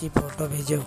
की फ़ोटो भेजो।